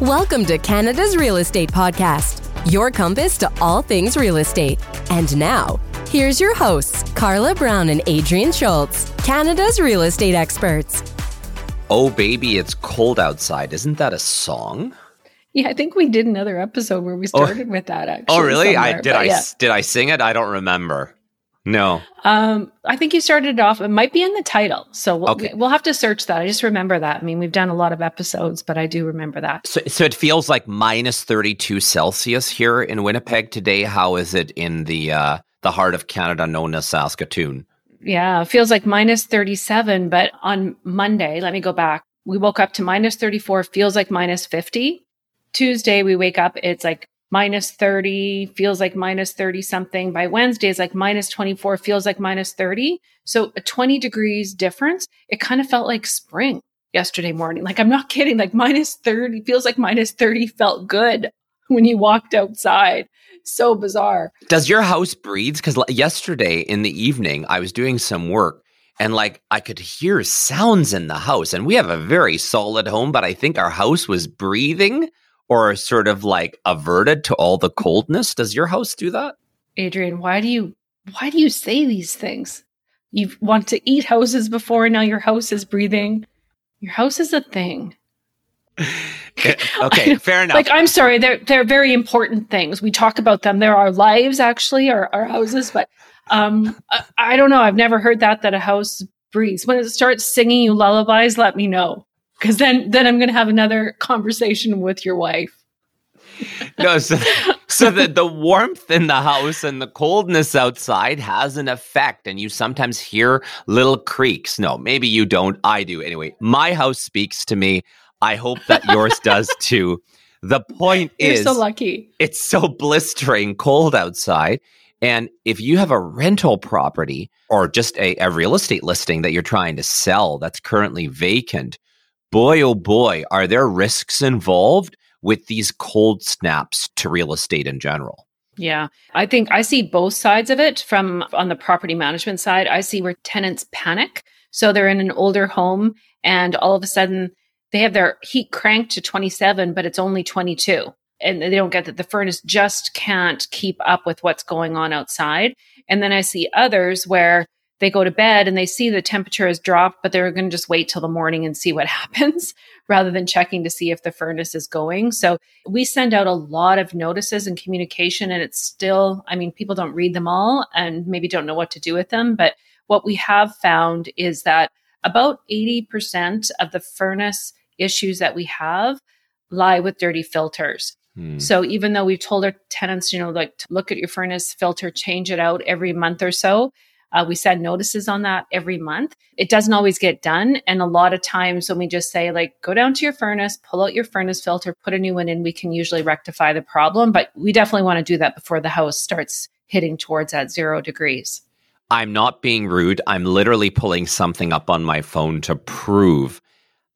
Welcome to Canada's Real Estate Podcast, your compass to all things real estate. And now, here's your hosts, Carla Brown and Adrian Schultz, Canada's real estate experts. Oh, baby, it's cold outside. Isn't that a song? Yeah, I think we did another episode where we oh. started oh. with that. Actually, oh, really? I did. I yeah. did. I sing it. I don't remember. No. Um, I think you started it off. It might be in the title, so we'll, okay. we'll have to search that. I just remember that. I mean, we've done a lot of episodes, but I do remember that. So, so it feels like minus thirty-two Celsius here in Winnipeg today. How is it in the uh, the heart of Canada, known as Saskatoon? Yeah, it feels like minus thirty-seven. But on Monday, let me go back. We woke up to minus thirty-four. Feels like minus fifty. Tuesday, we wake up. It's like minus 30, feels like minus 30 something. By Wednesday, it's like minus 24, feels like minus 30. So a 20 degrees difference. It kind of felt like spring yesterday morning. Like, I'm not kidding. Like minus 30 feels like minus 30 felt good when you walked outside. So bizarre. Does your house breathe? Because yesterday in the evening, I was doing some work and like I could hear sounds in the house. And we have a very solid home, but I think our house was breathing or sort of like averted to all the coldness. Does your house do that? Adrian, why do you why do you say these things? You want to eat houses before now your house is breathing. Your house is a thing. okay, fair enough. Like I'm sorry, they're they're very important things. We talk about them. They're our lives actually, our, our houses, but um I, I don't know. I've never heard that that a house breathes. When it starts singing you lullabies, let me know because then then I'm going to have another conversation with your wife. no, so, so the, the warmth in the house and the coldness outside has an effect, and you sometimes hear little creaks. No, maybe you don't. I do anyway. My house speaks to me. I hope that yours does too. The point You're is, so lucky. It's so blistering cold outside. And if you have a rental property or just a, a real estate listing that you're trying to sell that's currently vacant, boy, oh boy, are there risks involved with these cold snaps to real estate in general? Yeah, I think I see both sides of it from on the property management side. I see where tenants panic. So they're in an older home and all of a sudden they have their heat cranked to 27, but it's only 22. And they don't get that the furnace just can't keep up with what's going on outside. And then I see others where they go to bed and they see the temperature has dropped, but they're going to just wait till the morning and see what happens rather than checking to see if the furnace is going. So we send out a lot of notices and communication, and it's still, I mean, people don't read them all and maybe don't know what to do with them. But what we have found is that about 80% of the furnace issues that we have lie with dirty filters. Hmm. So even though we've told our tenants, you know, like to look at your furnace filter, change it out every month or so, uh, we send notices on that every month. It doesn't always get done. And a lot of times when we just say, like, go down to your furnace, pull out your furnace filter, put a new one in, we can usually rectify the problem. But we definitely want to do that before the house starts hitting towards that zero degrees. I'm not being rude. I'm literally pulling something up on my phone to prove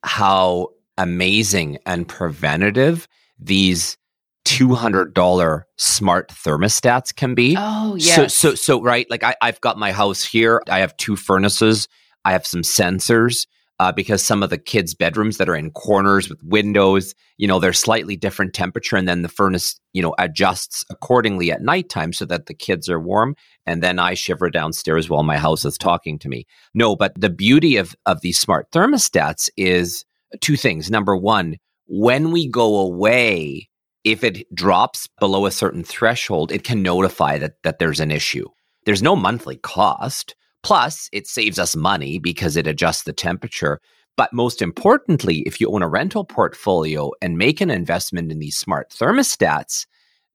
how amazing and preventative these $200 smart thermostats can be. Oh, yeah. So, so, so right. Like I, I've got my house here. I have two furnaces. I have some sensors uh, because some of the kids' bedrooms that are in corners with windows, you know, they're slightly different temperature. And then the furnace, you know, adjusts accordingly at nighttime so that the kids are warm. And then I shiver downstairs while my house is talking to me. No, but the beauty of, of these smart thermostats is two things. Number one, when we go away if it drops below a certain threshold, it can notify that, that there's an issue. There's no monthly cost. Plus, it saves us money because it adjusts the temperature. But most importantly, if you own a rental portfolio and make an investment in these smart thermostats,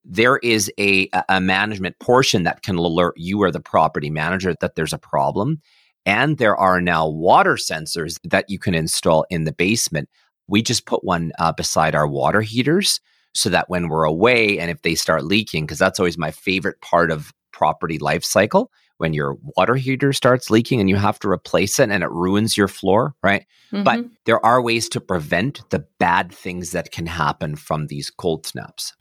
there is a, a management portion that can alert you or the property manager that there's a problem. And there are now water sensors that you can install in the basement. We just put one uh, beside our water heaters so that when we're away and if they start leaking, because that's always my favorite part of property life cycle, when your water heater starts leaking and you have to replace it and it ruins your floor, right? Mm-hmm. But there are ways to prevent the bad things that can happen from these cold snaps.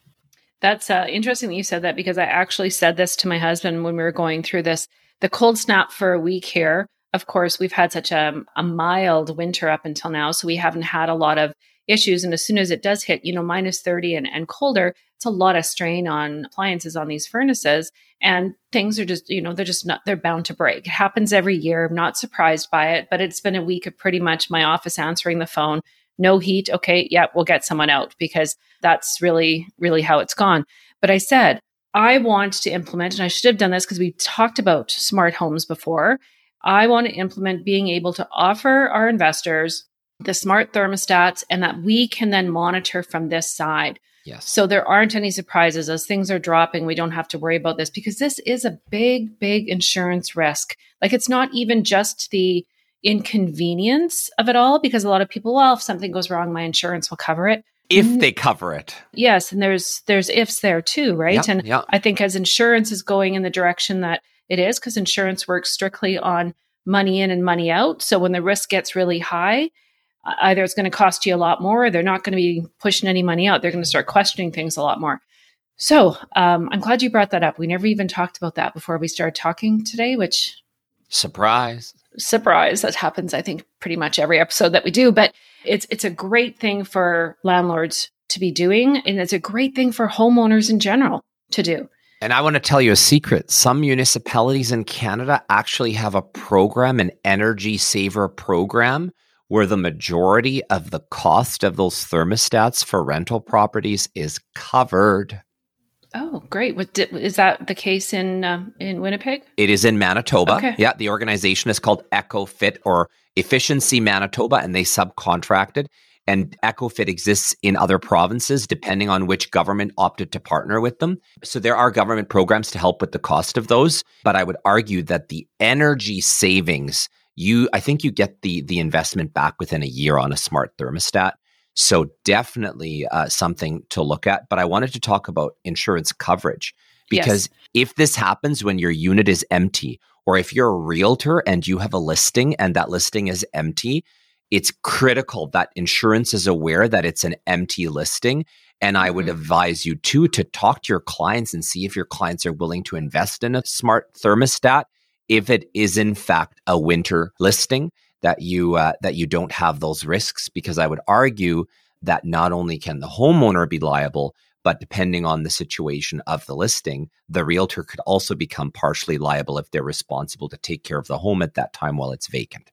That's uh, interesting that you said that because I actually said this to my husband when we were going through this. The cold snap for a week here. Of course, we've had such a, a mild winter up until now, so we haven't had a lot of issues. And as soon as it does hit, you know, minus 30 and, and colder, it's a lot of strain on appliances on these furnaces. And things are just, you know, they're just not, they're bound to break. It happens every year. I'm not surprised by it, but it's been a week of pretty much my office answering the phone. No heat. Okay. Yeah, we'll get someone out because that's really, really how it's gone. But I said, I want to implement, and I should have done this because we talked about smart homes before. I want to implement being able to offer our investors the smart thermostats and that we can then monitor from this side. Yes. So there aren't any surprises as things are dropping. We don't have to worry about this because this is a big, big insurance risk. Like it's not even just the inconvenience of it all because a lot of people, well, if something goes wrong, my insurance will cover it. If mm. they cover it. Yes, and there's there's ifs there too, right? Yeah, and yeah. I think as insurance is going in the direction that it is, because insurance works strictly on money in and money out. So when the risk gets really high, either it's going to cost you a lot more, or they're not going to be pushing any money out. They're going to start questioning things a lot more. So um, I'm glad you brought that up. We never even talked about that before we started talking today, which Surprise. surprise that happens i think pretty much every episode that we do but it's it's a great thing for landlords to be doing and it's a great thing for homeowners in general to do And I want to tell you a secret. Some municipalities in Canada actually have a program, an energy saver program, where the majority of the cost of those thermostats for rental properties is covered. oh great what is that the case in um, in winnipeg It is in Manitoba. Okay. Yeah, the organization is called EcoFit or Efficiency Manitoba, and they subcontracted. And EcoFit exists in other provinces depending on which government opted to partner with them. So there are government programs to help with the cost of those. But I would argue that the energy savings, you I think you get the the investment back within a year on a smart thermostat. So definitely uh, something to look at. But I wanted to talk about insurance coverage Yes. because if this happens when your unit is empty, or if you're a realtor and you have a listing and that listing is empty, it's critical that insurance is aware that it's an empty listing. And I would Mhm. advise you too to talk to your clients and see if your clients are willing to invest in a smart thermostat if it is in fact a winter listing that you uh, that you don't have those risks because I would argue that not only can the homeowner be liable but depending on the situation of the listing the realtor could also become partially liable if they're responsible to take care of the home at that time while it's vacant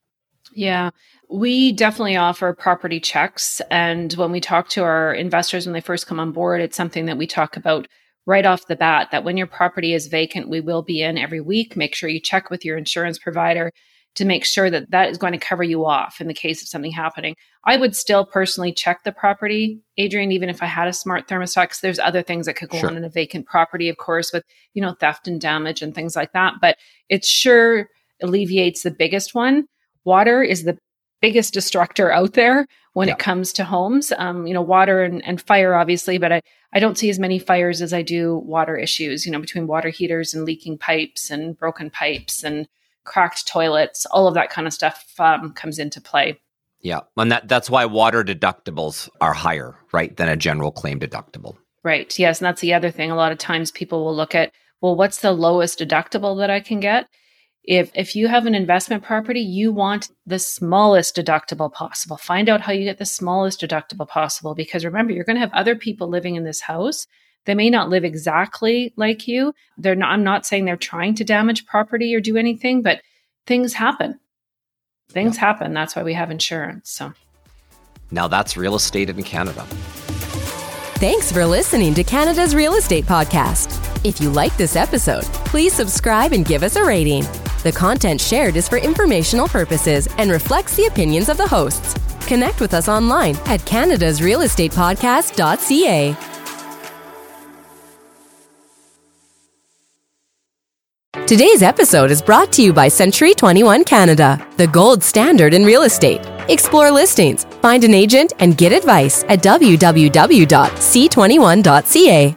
Yeah, we definitely offer property checks. And when we talk to our investors when they first come on board, it's something that we talk about right off the bat that when your property is vacant, we will be in every week. Make sure you check with your insurance provider to make sure that that is going to cover you off in the case of something happening. I would still personally check the property, Adrian, even if I had a smart thermostat, because there's other things that could go Sure. on in a vacant property, of course, with, you know, theft and damage and things like that. But it sure alleviates the biggest one. Water is the biggest destructor out there when Yeah. it comes to homes. Um, you know, water and, and fire, obviously, but I, I don't see as many fires as I do water issues, you know, between water heaters and leaking pipes and broken pipes and cracked toilets, all of that kind of stuff um, comes into play. yeah and that that's why water deductibles are higher right than a general claim deductible Right. Yes. And that's the other thing. A lot of times people will look at, well, what's the lowest deductible that I can get? If if you have an investment property, you want the smallest deductible possible. Find out how you get the smallest deductible possible because remember, you're going to have other people living in this house. They may not live exactly like you. They're not I'm not saying they're trying to damage property or do anything, but things happen. Things happen. That's why we have insurance. So now that's real estate in canada Thanks for listening to Canada's Real Estate Podcast. If you like this episode, please subscribe and give us a rating. The content shared is for informational purposes and reflects the opinions of the hosts. Connect with us online at canada's canadasrealestatepodcast.ca. Today's episode is brought to you by Century 21 Canada, the gold standard in real estate. Explore listings, find an agent, and get advice at www.c21.ca.